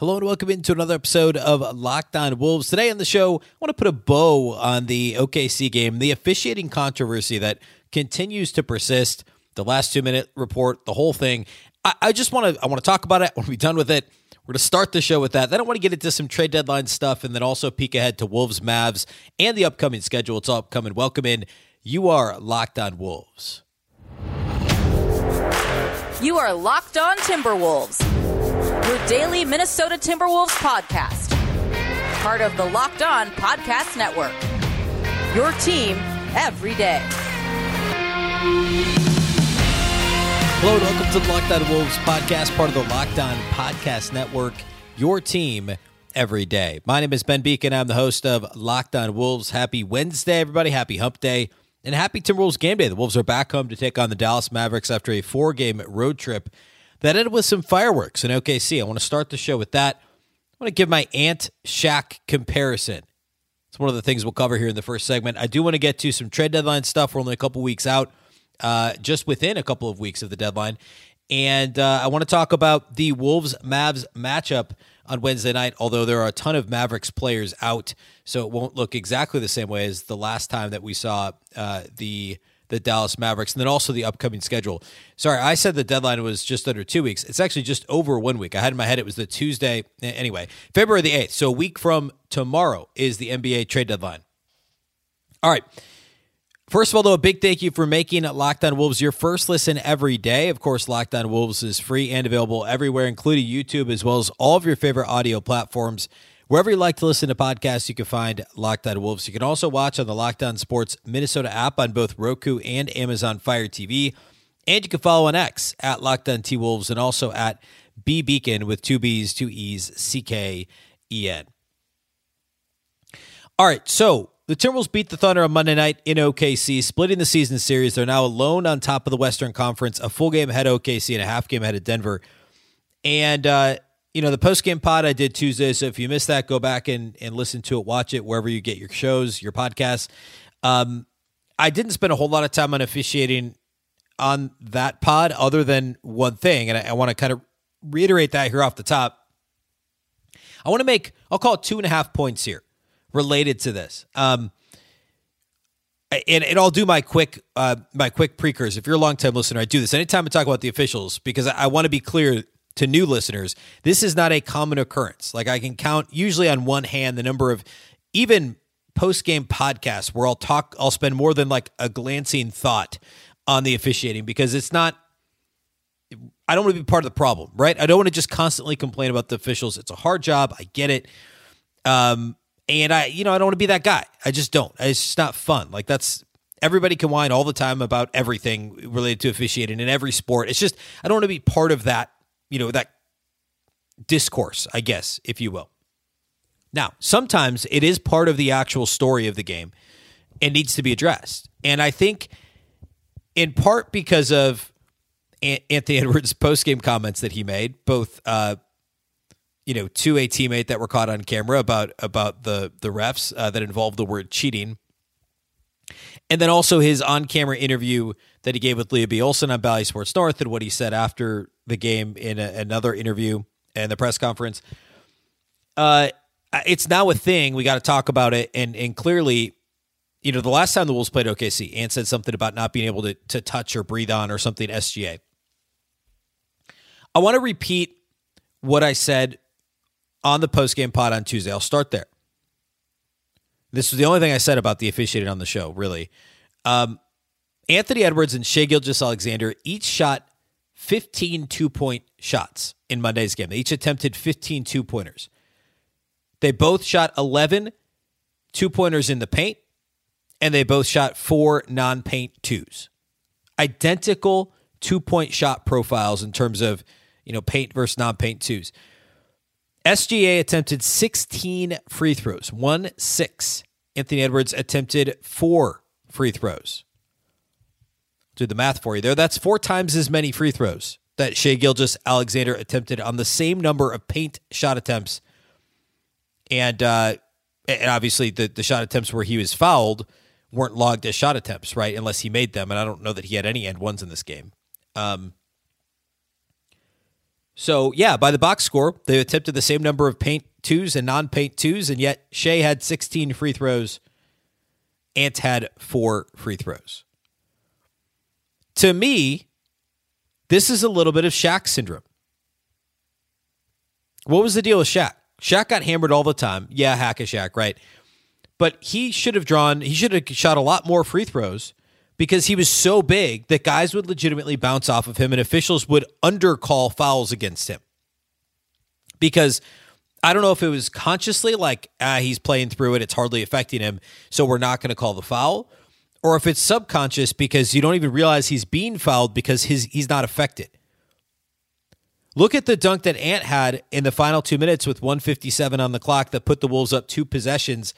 Hello and welcome into another episode of Locked On Wolves. Today on the show, I want to put a bow on the OKC game, the officiating controversy that continues to persist. The last two minute report, the whole thing. I, I just want to I want to talk about it. I want to be done with it. We're going to start the show with that. Then I want to get into some trade deadline stuff and then also peek ahead to Wolves, Mavs, and the upcoming schedule. It's all upcoming. Welcome in. You are Locked On Wolves. You are Locked On Timberwolves your daily Minnesota Timberwolves podcast. Part of the Locked On Podcast Network. Your team every day. Hello and welcome to the Locked On Wolves podcast, part of the Locked On Podcast Network. Your team every day. My name is Ben Beecken. I'm the host of Locked On Wolves. Happy Wednesday, everybody. Happy Hump Day. And happy Timberwolves game day. The Wolves are back home to take on the Dallas Mavericks after a four game road trip that ended with some fireworks in OKC. I want to start the show with that. I want to give my Ant Shaq comparison. It's one of the things we'll cover here in the first segment. I do want to get to some trade deadline stuff. We're only a couple weeks out, uh, just within a couple of weeks of the deadline. And uh, I want to talk about the Wolves Mavs matchup on Wednesday night, although there are a ton of Mavericks players out, so it won't look exactly the same way as the last time that we saw uh, the the Dallas Mavericks, and then also the upcoming schedule. Sorry, I said the deadline was just under two weeks. It's actually just over one week. I had in my head it was the Tuesday. Anyway, February the 8th. So a week from tomorrow is the NBA trade deadline. All right. First of all, though, a big thank you for making Locked On Wolves your first listen every day. Of course, Locked On Wolves is free and available everywhere, including YouTube, as well as all of your favorite audio platforms. Wherever you like to listen to podcasts, you can find Locked On Wolves. You can also watch on the Locked On Sports Minnesota app on both Roku and Amazon Fire TV. And you can follow on X at Locked On T Wolves and also at B Beecken with two B's, two E's, C K E N. All right, so the Timberwolves beat the Thunder on Monday night in OKC, splitting the season series. They're now alone on top of the Western Conference, a full game ahead of OKC and a half game ahead of Denver. And uh, you know, the post game pod I did Tuesday. So if you missed that, go back and, and listen to it, watch it wherever you get your shows, your podcasts. Um, I didn't spend a whole lot of time on officiating on that pod other than one thing. And I, I want to kind of reiterate that here off the top. I want to make, I'll call it two and a half points here related to this. Um, and, and I'll do my quick uh, my quick precursor. If you're a long time listener, I do this anytime I talk about the officials because I, I want to be clear to new listeners, this is not a common occurrence. Like I can count usually on one hand the number of even post game podcasts where I'll talk, I'll spend more than like a glancing thought on the officiating because it's not. I don't want to be part of the problem, right? I don't want to just constantly complain about the officials. It's a hard job. I get it. Um, and I, you know, I don't want to be that guy. I just don't. It's just not fun. Like that's everybody can whine all the time about everything related to officiating in every sport. It's just I don't want to be part of that you know, that discourse, I guess, if you will. Now, sometimes it is part of the actual story of the game and needs to be addressed. And I think in part because of Anthony Edwards' post-game comments that he made, both uh, you know, to a teammate that were caught on camera about about the the refs uh, that involved the word cheating, and then also his on-camera interview that he gave with Lea B. Olson on Bally Sports North and what he said after the game in a, another interview and the press conference. Uh, it's now a thing. We got to talk about it. And and clearly, you know, the last time the Wolves played OKC, Ant said something about not being able to to touch or breathe on or something SGA. I want to repeat what I said on the post game pod on Tuesday. I'll start there. This was the only thing I said about the officiating on the show, really. Um, Anthony Edwards and Shai Gilgeous-Alexander each shot 15 two point shots in Monday's game. They each attempted 15 two pointers. They both shot 11 two pointers in the paint, and they both shot four non paint twos. Identical two point shot profiles in terms of you know paint versus non paint twos. SGA attempted 16 free throws, one six. Anthony Edwards attempted four free throws do the math for you there. That's four times as many free throws that Shai Gilgis Alexander attempted on the same number of paint shot attempts. And uh, and obviously the, the shot attempts where he was fouled weren't logged as shot attempts, right? Unless he made them. And I don't know that he had any end ones in this game. Um, So, yeah, by the box score, they attempted the same number of paint twos and non paint twos, and yet Shai had 16 free throws. Ant had four free throws. To me, this is a little bit of Shaq syndrome. What was the deal with Shaq? Shaq got hammered all the time. Yeah, hack a Shaq, right? But he should have drawn, he should have shot a lot more free throws because he was so big that guys would legitimately bounce off of him and officials would undercall fouls against him. Because I don't know if it was consciously like, ah, he's playing through it, it's hardly affecting him, so we're not going to call the foul, or if it's subconscious because you don't even realize he's being fouled because his he's not affected. Look at the dunk that Ant had in the final two minutes with 157 on the clock that put the Wolves up two possessions.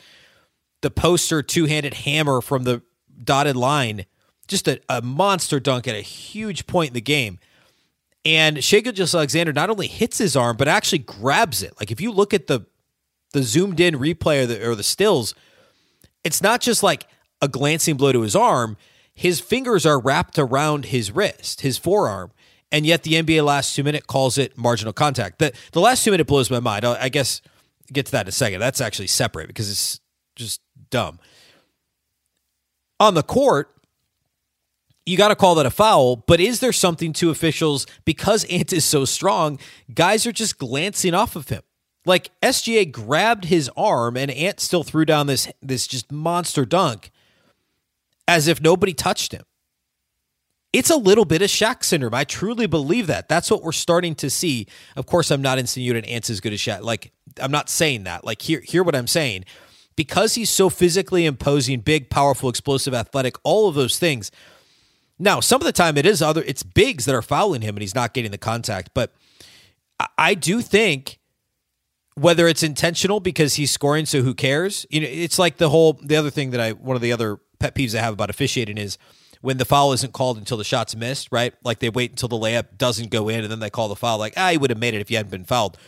The poster two handed hammer from the dotted line just a, a monster dunk at a huge point in the game. And Shai Gilgeous-Alexander not only hits his arm, but actually grabs it. Like if you look at the the zoomed in replay or the, or the stills, it's not just like a glancing blow to his arm. His fingers are wrapped around his wrist, his forearm, and yet the NBA last two minute calls it marginal contact. The the last two minute blows my mind. I guess get to that in a second. That's actually separate because it's just dumb. On the court, you got to call that a foul, but is there something to officials because Ant is so strong? Guys are just glancing off of him. Like SGA grabbed his arm and Ant still threw down this this just monster dunk as if nobody touched him. It's a little bit of Shaq syndrome. I truly believe that. That's what we're starting to see. Of course, I'm not insinuating Ant's as good as Shaq. Like I'm not saying that. Like hear hear what I'm saying. Because he's so physically imposing, big, powerful, explosive, athletic, all of those things now, some of the time it is other it's bigs that are fouling him and he's not getting the contact, but I do think whether it's intentional because he's scoring so who cares? You know, it's like the whole the other thing that I one of the other pet peeves I have about officiating is when the foul isn't called until the shot's missed, right? Like they wait until the layup doesn't go in and then they call the foul like, "Ah, he would have made it if he hadn't been fouled."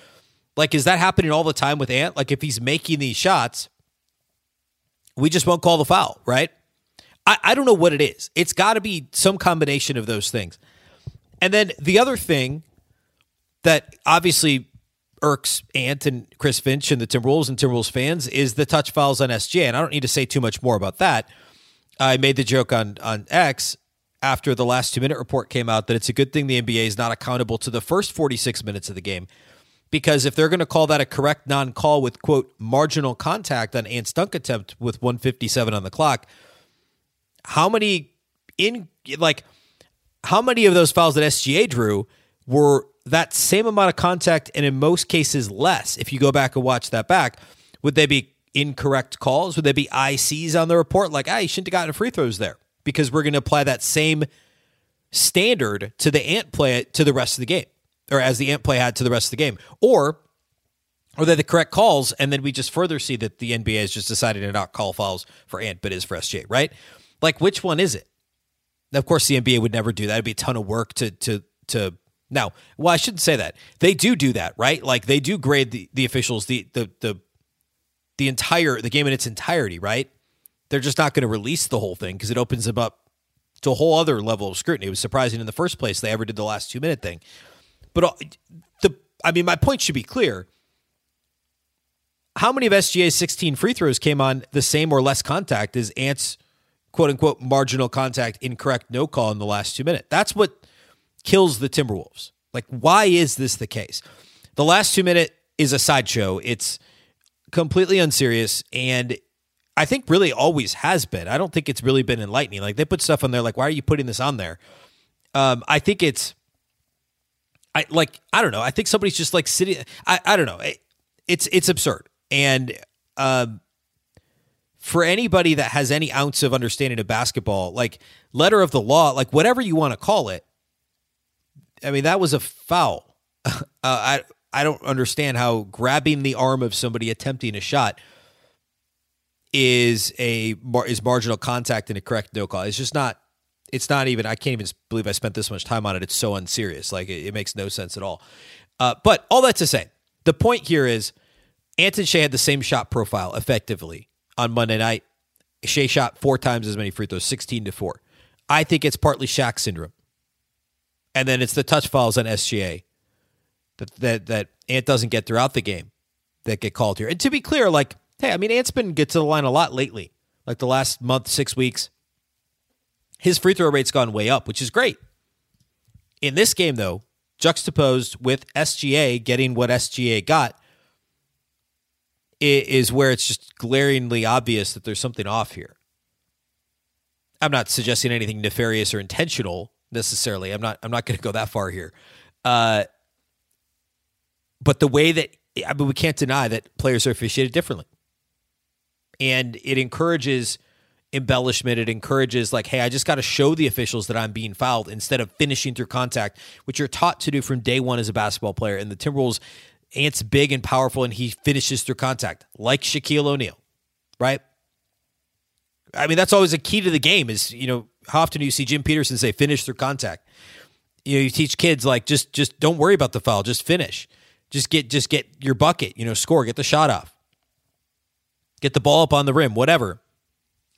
Like is that happening all the time with Ant? Like if he's making these shots, we just won't call the foul, right? I, I don't know what it is. It's got to be some combination of those things. And then the other thing that obviously irks Ant and Chris Finch and the Timberwolves and Timberwolves fans is the touch fouls on SGA. And I don't need to say too much more about that. I made the joke on on X after the last two minute report came out that it's a good thing the NBA is not accountable to the first 46 minutes of the game. Because if they're going to call that a correct non call with, quote, marginal contact on Ant's dunk attempt with 157 on the clock, how many in like how many of those fouls that SGA drew were that same amount of contact and in most cases less if you go back and watch that back would they be incorrect calls would they be ICs on the report like ah you shouldn't have gotten free throws there because we're going to apply that same standard to the ant play to the rest of the game or as the ant play had to the rest of the game or are they the correct calls and then we just further see that the NBA has just decided to not call fouls for ant but is for SJ, right like, which one is it? Now, of course, the NBA would never do that. It'd be a ton of work to to to. Now, well, I shouldn't say that. They do do that, right? Like they do grade the, the officials the the the the entire the game in its entirety, right? They're just not going to release the whole thing because it opens them up to a whole other level of scrutiny. It was surprising in the first place they ever did the last two minute thing. But uh, the I mean, my point should be clear. How many of SGA's 16 free throws came on the same or less contact as Ant's quote unquote marginal contact incorrect no call in the last two minutes. That's what kills the Timberwolves. Like, why is this the case? The last two minute is a sideshow. It's completely unserious and I think really always has been. I don't think it's really been enlightening. Like they put stuff on there like why are you putting this on there? Um, I think it's I like I don't know. I think somebody's just like sitting I I don't know. It, it's it's absurd. And um for anybody that has any ounce of understanding of basketball, like letter of the law, like whatever you want to call it. I mean, that was a foul. uh, I I don't understand how grabbing the arm of somebody attempting a shot is a is marginal contact and a correct no call. It's just not. It's not even. I can't even believe I spent this much time on it. It's so unserious. Like it, it makes no sense at all. Uh, but all that to say, the point here is, Ant and Shai had the same shot profile effectively on Monday night. Shai shot four times as many free throws, 16 to 4. I think it's partly Shaq syndrome. And then it's the touch fouls on SGA. That that that Ant doesn't get throughout the game that get called here. And to be clear, like, hey, I mean, Ant's been get to the line a lot lately, like the last month, six weeks. His free throw rate's gone way up, which is great. In this game, though, juxtaposed with SGA getting what SGA got, is where it's just glaringly obvious that there's something off here. I'm not suggesting anything nefarious or intentional necessarily. I'm not. I'm not going to go that far here. Uh, but the way that I mean, we can't deny that players are officiated differently, and it encourages embellishment. It encourages like, hey, I just got to show the officials that I'm being fouled instead of finishing through contact, which you're taught to do from day one as a basketball player. And the Timberwolves, Ant's big and powerful, and he finishes through contact like Shaquille O'Neal, right? I mean, that's always a key to the game. Is you know how often do you see Jim Petersen say finish through contact? You know, you teach kids like just just don't worry about the foul, just finish. Just get just get your bucket, you know, score, get the shot off. Get the ball up on the rim, whatever.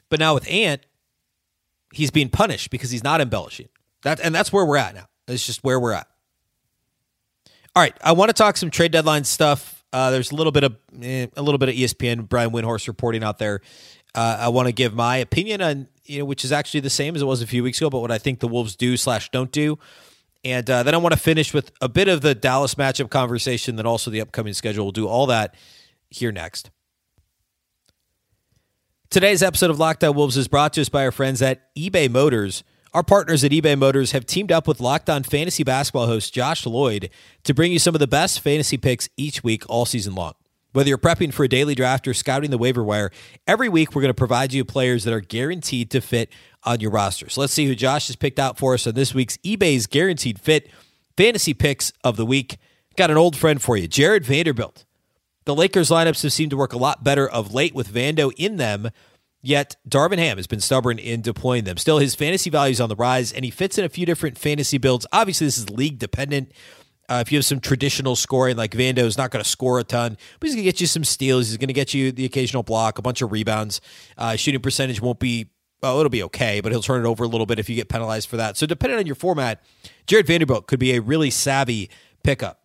But now with Ant, he's being punished because he's not embellishing. That and that's where we're at now. It's just where we're at. All right, I want to talk some trade deadline stuff. Uh, there's a little bit of eh, a little bit of ESPN Brian Windhorst reporting out there. Uh, I want to give my opinion on you know which is actually the same as it was a few weeks ago, but what I think the Wolves do slash don't do. And uh, then I want to finish with a bit of the Dallas matchup conversation, then also the upcoming schedule. We'll do all that here next. Today's episode of Locked On Wolves is brought to us by our friends at eBay Motors. Our partners at eBay Motors have teamed up with Locked On Fantasy Basketball host Josh Lloyd to bring you some of the best fantasy picks each week all season long. Whether you're prepping for a daily draft or scouting the waiver wire, every week we're going to provide you players that are guaranteed to fit on your roster. So let's see who Josh has picked out for us on this week's eBay's Guaranteed Fit Fantasy Picks of the Week. Got an old friend for you, Jared Vanderbilt. The Lakers lineups have seemed to work a lot better of late with Vando in them, yet Darvin Ham has been stubborn in deploying them. Still, his fantasy value is on the rise, and he fits in a few different fantasy builds. Obviously, this is league dependent. Uh, if you have some traditional scoring, like Vando is not going to score a ton, but he's going to get you some steals. He's going to get you the occasional block, a bunch of rebounds. Uh, shooting percentage won't be it'll be okay, but he'll turn it over a little bit if you get penalized for that. So, depending on your format, Jared Vanderbilt could be a really savvy pickup.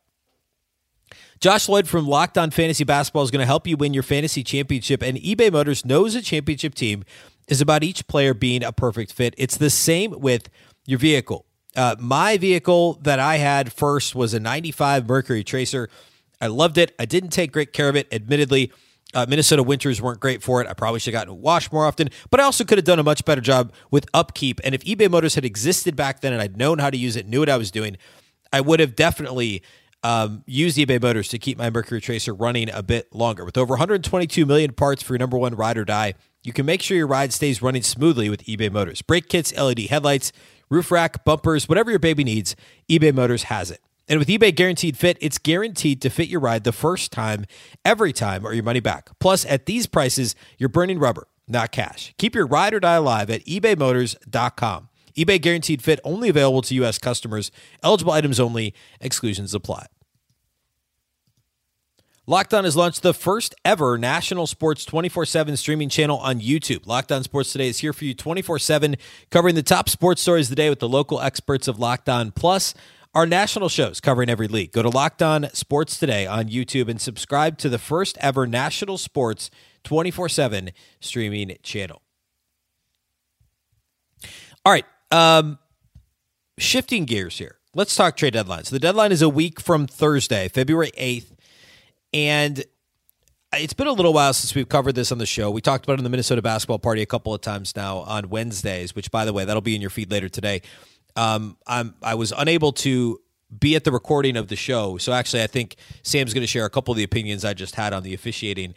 Josh Lloyd from Locked On Fantasy Basketball is going to help you win your fantasy championship, and eBay Motors knows a championship team is about each player being a perfect fit. It's the same with your vehicle. Uh, my vehicle that I had first was a 95 Mercury Tracer. I loved it. I didn't take great care of it, admittedly. Uh, Minnesota winters weren't great for it. I probably should have gotten washed more often, but I also could have done a much better job with upkeep. And if eBay Motors had existed back then and I'd known how to use it, knew what I was doing, I would have definitely um, used eBay Motors to keep my Mercury Tracer running a bit longer. With over 122 million parts for your number one ride or die, you can make sure your ride stays running smoothly with eBay Motors. Brake kits, LED headlights, roof rack, bumpers, whatever your baby needs, eBay Motors has it. And with eBay Guaranteed Fit, it's guaranteed to fit your ride the first time, every time, or your money back. Plus, at these prices, you're burning rubber, not cash. Keep your ride or die alive at ebaymotors.com. eBay Guaranteed Fit only available to U.S. customers. Eligible items only. Exclusions apply. Locked On has launched the first ever national sports 24 7 streaming channel on YouTube. Locked On Sports Today is here for you 24 7, covering the top sports stories of the day with the local experts of Locked On. Plus, our national shows covering every league. Go to Locked On Sports Today on YouTube and subscribe to the first ever national sports 24 7 streaming channel. All right. Um, shifting gears here. Let's talk trade deadlines. The deadline is a week from Thursday, February 8th. And it's been a little while since we've covered this on the show. We talked about it in the Minnesota basketball party a couple of times now on Wednesdays, which, by the way, that'll be in your feed later today. Um, I'm I was unable to be at the recording of the show, so actually, I think Sam's going to share a couple of the opinions I just had on the officiating.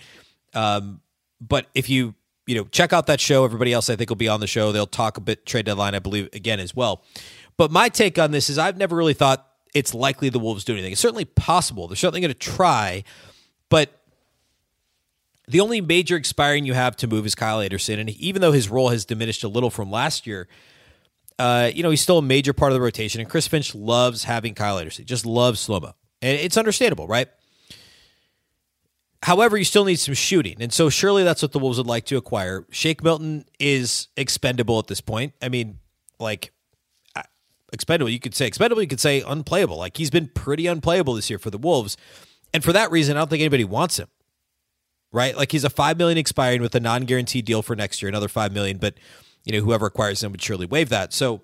Um, but if you you know check out that show, everybody else I think will be on the show. They'll talk a bit trade deadline, I believe, again as well. But my take on this is I've never really thought it's likely the Wolves do anything. It's certainly possible. They're certainly going to try, but the only major expiring you have to move is Kyle Anderson, and even though his role has diminished a little from last year, uh, you know he's still a major part of the rotation. And Chris Finch loves having Kyle Anderson, just loves slow mo, and it's understandable, right? However, you still need some shooting, and so surely that's what the Wolves would like to acquire. Shake Milton is expendable at this point. I mean, like expendable. You could say expendable. You could say unplayable. Like he's been pretty unplayable this year for the Wolves, and for that reason, I don't think anybody wants him. Right? Like he's a five million expiring with a non guaranteed deal for next year, another five million. But you know, whoever acquires him would surely waive that. So,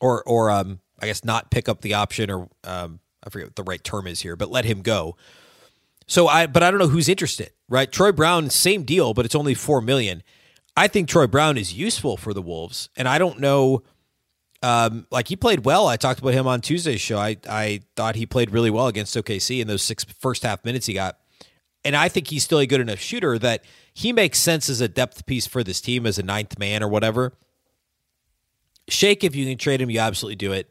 or or um, I guess not pick up the option, or um, I forget what the right term is here, but let him go. So I, but I don't know who's interested, right? Troy Brown, same deal, but it's only four million. I think Troy Brown is useful for the Wolves, and I don't know. Um, like he played well. I talked about him on Tuesday's show. I I thought he played really well against OKC in those six first half minutes he got, and I think he's still a good enough shooter that he makes sense as a depth piece for this team as a ninth man or whatever. Shake, if you can trade him, you absolutely do it.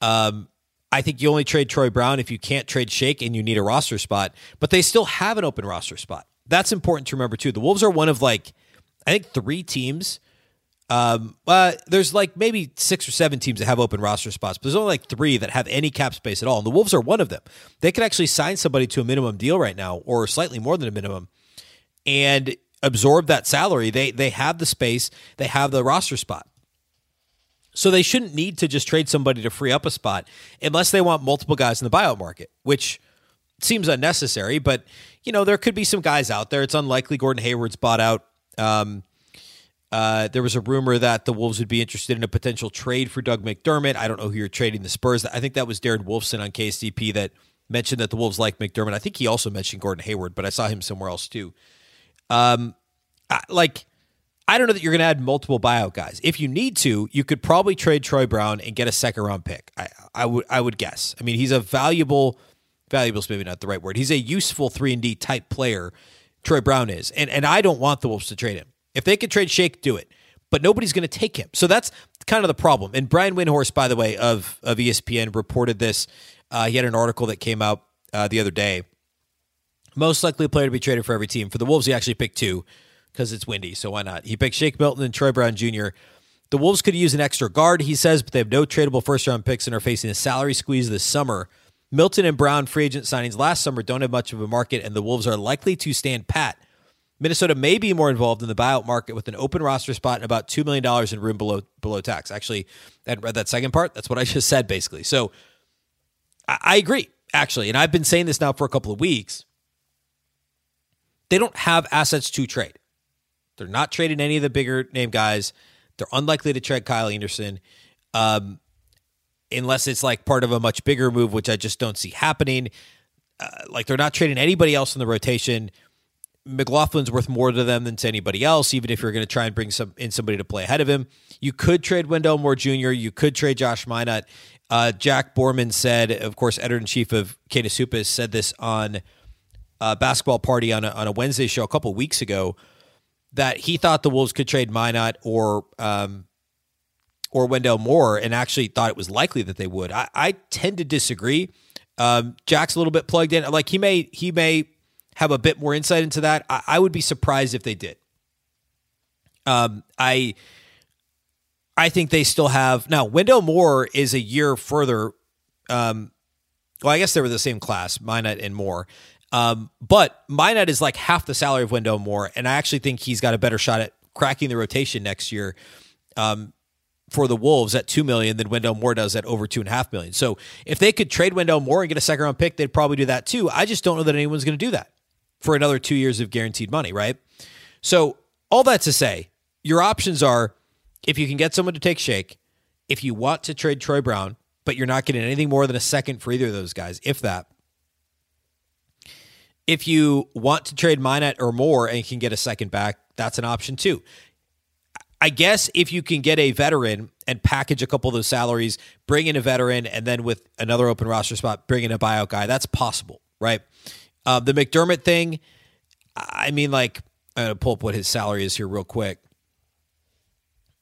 Um, I think you only trade Troy Brown if you can't trade Shake and you need a roster spot, but they still have an open roster spot. That's important to remember too. The Wolves are one of like I think three teams. Um, uh, there's like maybe six or seven teams that have open roster spots, but there's only like three that have any cap space at all. And the Wolves are one of them. They could actually sign somebody to a minimum deal right now, or slightly more than a minimum, and absorb that salary. They they have the space, they have the roster spot. So they shouldn't need to just trade somebody to free up a spot unless they want multiple guys in the buyout market, which seems unnecessary. But, you know, there could be some guys out there. It's unlikely Gordon Hayward's bought out. Um, uh, there was a rumor that the Wolves would be interested in a potential trade for Doug McDermott. I don't know who you're trading the Spurs. I think that was Darren Wolfson on KSTP that mentioned that the Wolves like McDermott. I think he also mentioned Gordon Hayward, but I saw him somewhere else too. Um, like I don't know that you're going to add multiple buyout guys. If you need to, you could probably trade Troy Brown and get a second round pick. I, I would I would guess. I mean, he's a valuable valuable is maybe not the right word. He's a useful three and D type player. Troy Brown is, and and I don't want the Wolves to trade him. If they could trade Shake, do it. But nobody's going to take him. So that's kind of the problem. And Brian Windhorst, by the way, of of ESPN, reported this. Uh, he had an article that came out uh, the other day. Most likely player to be traded for every team. For the Wolves, he actually picked two because it's windy, so why not? He picked Shake Milton and Troy Brown Jr. The Wolves could use an extra guard, he says, but they have no tradable first round picks and are facing a salary squeeze this summer. Milton and Brown free agent signings last summer don't have much of a market, and the Wolves are likely to stand pat. Minnesota may be more involved in the buyout market with an open roster spot and about $2 million in room below below tax. Actually, I read that second part. That's what I just said, basically. So I, I agree, actually. And I've been saying this now for a couple of weeks. They don't have assets to trade. They're not trading any of the bigger name guys. They're unlikely to trade Kyle Anderson, um, unless it's like part of a much bigger move, which I just don't see happening. Uh, like they're not trading anybody else in the rotation. McLaughlin's worth more to them than to anybody else, even if you're going to try and bring some in somebody to play ahead of him. You could trade Wendell Moore Jr. You could trade Josh Minott. Uh, Jack Borman said, of course, editor in chief of Canis Hoopus said this on a basketball party on a, on a Wednesday show a couple weeks ago that he thought the Wolves could trade Minott or um, or Wendell Moore, and actually thought it was likely that they would. I, I tend to disagree. Um, Jack's a little bit plugged in. Like he may he may have a bit more insight into that. I, I would be surprised if they did. Um, I I think they still have now. Wendell Moore is a year further. Um, well, I guess they were the same class, Minott and Moore. Um, but Minott is like half the salary of Wendell Moore, and I actually think he's got a better shot at cracking the rotation next year um, for the Wolves at two million than Wendell Moore does at over two and a half million. So if they could trade Wendell Moore and get a second round pick, they'd probably do that too. I just don't know that anyone's going to do that for another two years of guaranteed money, right? So all that to say, your options are if you can get someone to take Shake, if you want to trade Troy Brown, but you're not getting anything more than a second for either of those guys, if that if you want to trade Minott or Moore and can get a second back, that's an option too. I guess if you can get a veteran and package a couple of those salaries, bring in a veteran, and then with another open roster spot, bring in a buyout guy, that's possible, right? Uh, the McDermott thing, I mean, like, I'm going to pull up what his salary is here real quick.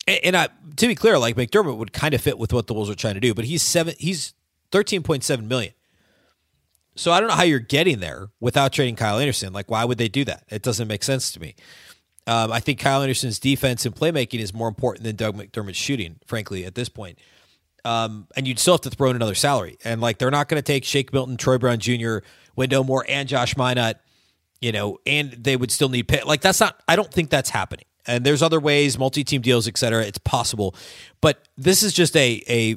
And, and I, to be clear, like McDermott would kind of fit with what the Wolves are trying to do, but he's seven, he's 13.7 million. So I don't know how you're getting there without trading Kyle Anderson. Like, why would they do that? It doesn't make sense to me. Um, I think Kyle Anderson's defense and playmaking is more important than Doug McDermott's shooting, frankly, at this point. Um, and you'd still have to throw in another salary. And like, they're not going to take Shake Milton, Troy Brown Jr., Wendell Moore, and Josh Minott, you know, and they would still need pay. Like, that's not, I don't think that's happening. And there's other ways, multi-team deals, et cetera. It's possible, but this is just a a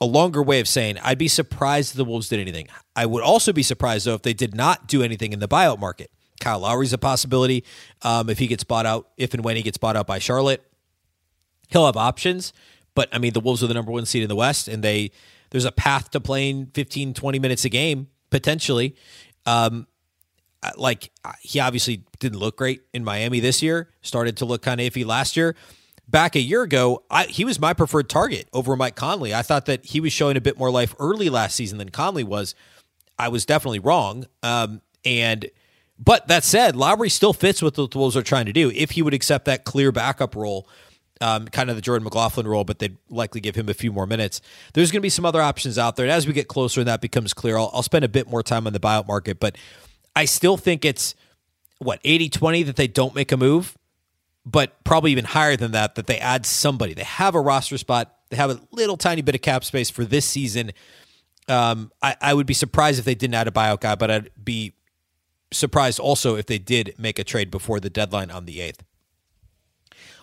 a longer way of saying I'd be surprised if the Wolves did anything. I would also be surprised though if they did not do anything in the buyout market. Kyle Lowry's a possibility um, if he gets bought out, if and when he gets bought out by Charlotte. He'll have options, but I mean the Wolves are the number one seed in the West, and they there's a path to playing 15, 20 minutes a game potentially. Um, like he obviously didn't look great in Miami this year. Started to look kind of iffy last year back a year ago, I, he was my preferred target over Mike Conley. I thought that he was showing a bit more life early last season than Conley was. I was definitely wrong. Um, and but that said, Lowry still fits what the Wolves are trying to do. If he would accept that clear backup role, um, kind of the Jordan McLaughlin role, but they'd likely give him a few more minutes. There's going to be some other options out there. And as we get closer and that becomes clear, I'll, I'll spend a bit more time on the buyout market. But I still think it's what 80 20 that they don't make a move but probably even higher than that, that they add somebody. They have a roster spot. They have a little tiny bit of cap space for this season. Um, I, I would be surprised if they didn't add a buyout guy, but I'd be surprised also if they did make a trade before the deadline on the 8th.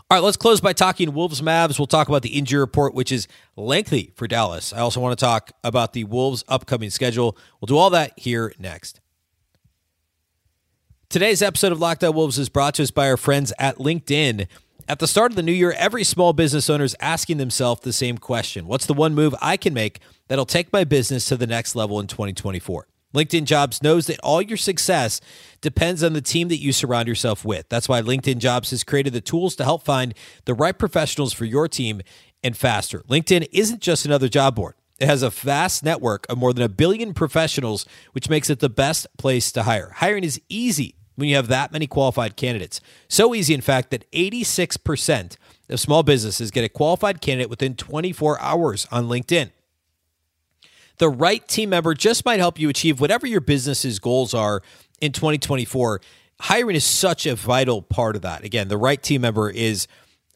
All right, let's close by talking Wolves Mavs. We'll talk about the injury report, which is lengthy for Dallas. I also want to talk about the Wolves' upcoming schedule. We'll do all that here next. Today's episode of Locked On Wolves is brought to us by our friends at LinkedIn. At the start of the new year, every small business owner is asking themselves the same question What's the one move I can make that'll take my business to the next level in 2024? LinkedIn Jobs knows that all your success depends on the team that you surround yourself with. That's why LinkedIn Jobs has created the tools to help find the right professionals for your team and faster. LinkedIn isn't just another job board. It has a vast network of more than a billion professionals, which makes it the best place to hire. Hiring is easy when you have that many qualified candidates. So easy, in fact, that 86% of small businesses get a qualified candidate within 24 hours on LinkedIn. The right team member just might help you achieve whatever your business's goals are in 2024. Hiring is such a vital part of that. Again, the right team member is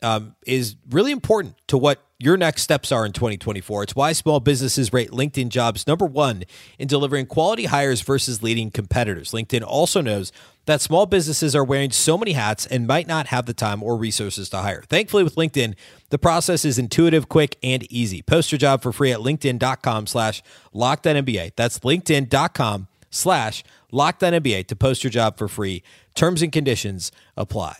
um, is really important to what your next steps are in 2024. It's why small businesses rate LinkedIn jobs number one in delivering quality hires versus leading competitors. LinkedIn also knows that small businesses are wearing so many hats and might not have the time or resources to hire. Thankfully, with LinkedIn, the process is intuitive, quick, and easy. Post your job for free at LinkedIn.com slash LockedOnNBA. That's LinkedIn.com slash LockedOnNBA to post your job for free. Terms and conditions apply.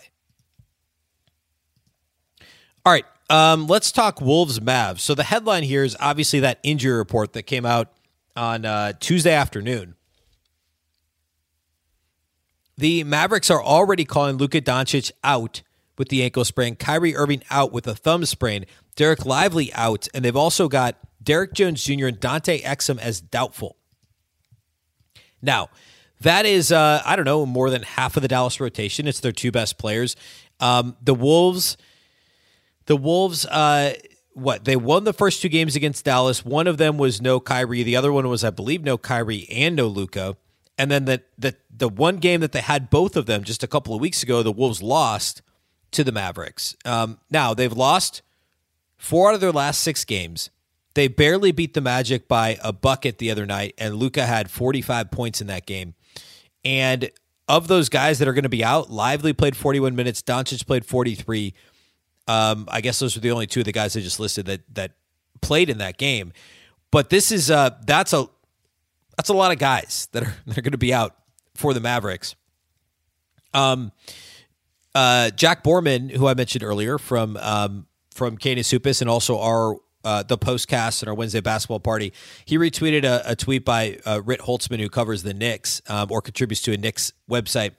All right, um, let's talk Wolves Mavs. So the headline here is obviously that injury report that came out on uh, Tuesday afternoon. The Mavericks are already calling Luka Doncic out with the ankle sprain, Kyrie Irving out with a thumb sprain, Dereck Lively out, and they've also got Derrick Jones Jr. and Dante Exum as doubtful. Now, that is, uh, I don't know, more than half of the Dallas rotation. It's their two best players. Um, the Wolves, the Wolves, uh, what they won the first two games against Dallas. One of them was no Kyrie. The other one was, I believe, no Kyrie and no Luka. And then the the the one game that they had both of them just a couple of weeks ago, the Wolves lost to the Mavericks. Um, now they've lost four out of their last six games. They barely beat the Magic by a bucket the other night, and Luka had 45 points in that game. And of those guys that are going to be out, Lively played 41 minutes, Doncic played 43. Um, I guess those were the only two of the guys I just listed that that played in that game. But this is uh that's a that's a lot of guys that are that are going to be out for the Mavericks. Um, uh, Jack Borman, who I mentioned earlier from um, from Canis Hoopus and also our uh, the postcast and our Wednesday basketball party, he retweeted a, a tweet by uh, Rit Holzman, who covers the Knicks um, or contributes to a Knicks website,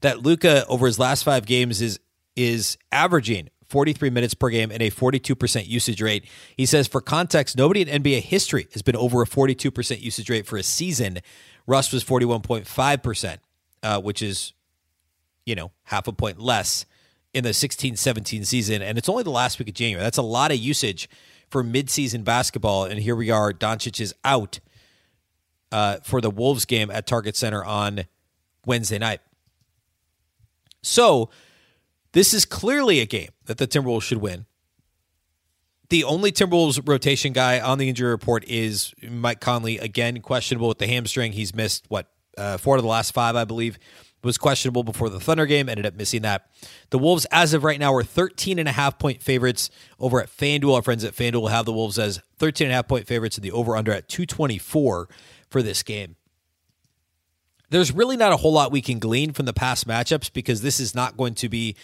that Luka over his last five games is is averaging 43 minutes per game, and a 42% usage rate. He says, for context, nobody in NBA history has been over a 42% usage rate for a season. Russ was 41.5%, uh, which is, you know, half a point less in the 16 17 season. And it's only the last week of January. That's a lot of usage for midseason basketball. And here we are. Doncic is out uh, for the Wolves game at Target Center on Wednesday night. So, this is clearly a game that the Timberwolves should win. The only Timberwolves rotation guy on the injury report is Mike Conley. Again, questionable with the hamstring. He's missed, what, uh, four of the last five, I believe. was questionable before the Thunder game, ended up missing that. The Wolves, as of right now, are 13 and a half point favorites over at FanDuel. Our friends at FanDuel have the Wolves as 13 and a half point favorites and the over under at 224 for this game. There's really not a whole lot we can glean from the past matchups because this is not going to be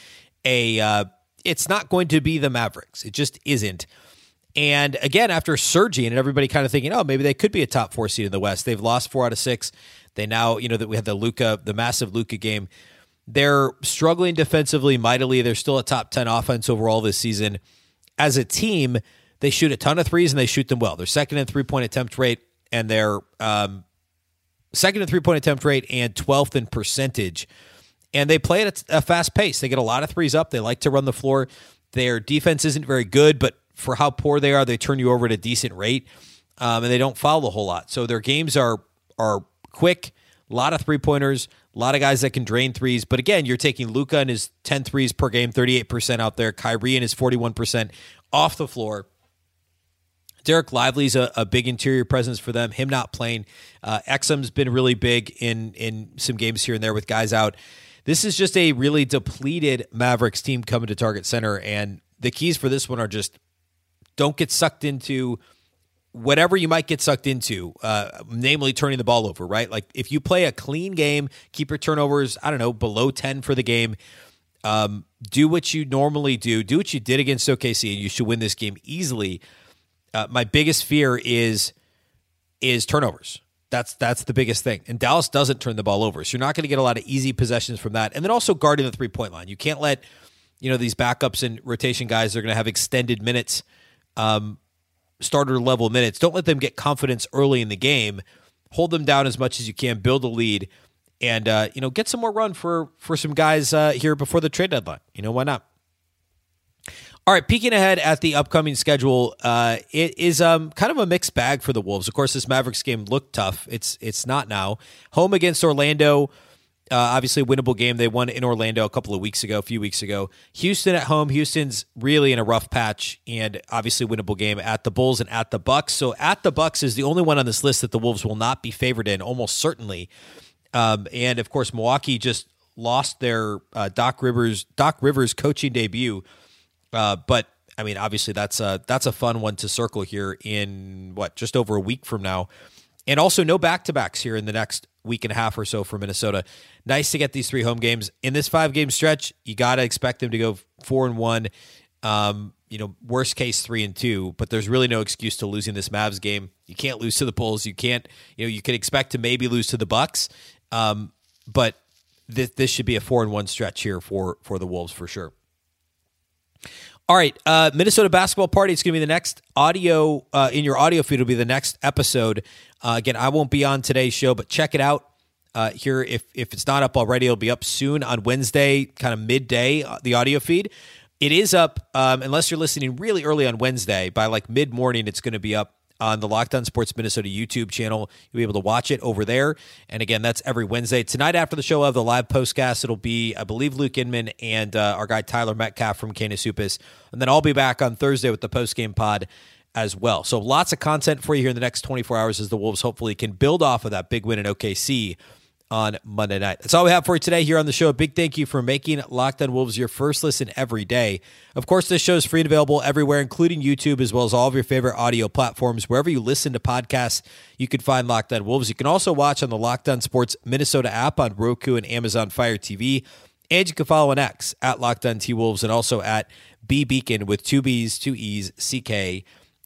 a uh, it's not going to be the Mavericks. It just isn't. And again, after surging and everybody kind of thinking, oh, maybe they could be a top four seed in the West, they've lost four out of six. They now, you know, that we had the Luka, the massive Luka game. They're struggling defensively mightily. They're still a top 10 offense overall this season. As a team, they shoot a ton of threes and they shoot them well. They're second in three point attempt rate and they're um, second in three point attempt rate and 12th in percentage. And they play at a fast pace. They get a lot of threes up. They like to run the floor. Their defense isn't very good, but for how poor they are, they turn you over at a decent rate, um, and they don't foul a whole lot. So their games are are quick, a lot of three pointers, a lot of guys that can drain threes. But again, you're taking Luka and his 10 threes per game, 38% out there. Kyrie and his 41% off the floor. Dereck Lively's a, a big interior presence for them. Him not playing. Uh, Exum's been really big in in some games here and there with guys out. This is just a really depleted Mavericks team coming to Target Center, and the keys for this one are just don't get sucked into whatever you might get sucked into, uh, namely turning the ball over, right? Like if you play a clean game, keep your turnovers, I don't know, below 10 for the game, um, do what you normally do, do what you did against OKC, and you should win this game easily. Uh, my biggest fear is is turnovers. That's that's the biggest thing. And Dallas doesn't turn the ball over, so you're not going to get a lot of easy possessions from that. And then also guarding the three point line. You can't let you know these backups and rotation guys. They're going to have extended minutes um, starter level minutes. Don't let them get confidence early in the game. Hold them down as much as you can. Build a lead, and uh, you know get some more run for for some guys uh, here before the trade deadline. You know why not? All right, peeking ahead at the upcoming schedule, uh, it is um, kind of a mixed bag for the Wolves. Of course, this Mavericks game looked tough. It's it's not now. Home against Orlando. Uh, obviously, winnable game. They won in Orlando a couple of weeks ago, a few weeks ago. Houston at home. Houston's really in a rough patch, and obviously winnable game at the Bulls and at the Bucks. So at the Bucks is the only one on this list that the Wolves will not be favored in, almost certainly. Um, and of course, Milwaukee just lost their uh, Doc Rivers Doc Rivers coaching debut. Uh, but I mean, obviously that's a that's a fun one to circle here in what just over a week from now, and also no back to backs here in the next week and a half or so for Minnesota. Nice to get these three home games in this five game stretch. You got to expect them to go four and one. Um, you know, worst case three and two, but there's really no excuse to losing this Mavs game. You can't lose to the Bulls. You can't, you know, you can expect to maybe lose to the Bucks, um, but this this should be a four and one stretch here for for the Wolves for sure. All right, uh, Minnesota basketball party. It's going to be the next audio uh, in your audio feed. It'll be the next episode. Uh, again, I won't be on today's show, but check it out uh, here. If if it's not up already, it'll be up soon on Wednesday, kind of midday. Uh, the audio feed. It is up um, unless you're listening really early on Wednesday. By like mid morning, it's going to be up on the Locked On Sports Minnesota YouTube channel. You'll be able to watch it over there. And again, that's every Wednesday. Tonight after the show, have the live postcast. It'll be, I believe, Luke Inman and uh, our guy Tyler Metcalf from Canis Hoopus. And then I'll be back on Thursday with the postgame pod as well. So lots of content for you here in the next 24 hours as the Wolves hopefully can build off of that big win in OKC on Monday night. That's all we have for you today here on the show. A big thank you for making Locked On Wolves your first listen every day. Of course, this show is free and available everywhere, including YouTube, as well as all of your favorite audio platforms. Wherever you listen to podcasts, you can find Locked On Wolves. You can also watch on the Locked On Sports Minnesota app on Roku and Amazon Fire TV. And you can follow on X at Locked On T Wolves and also at B Beecken with two B's, two E's, C K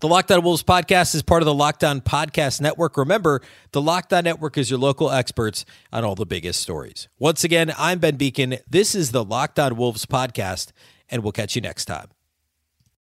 The Locked On Wolves podcast is part of the Locked On Podcast Network. Remember, the Locked On Network is your local experts on all the biggest stories. Once again, I'm Ben Beecken. This is the Locked On Wolves podcast, and we'll catch you next time.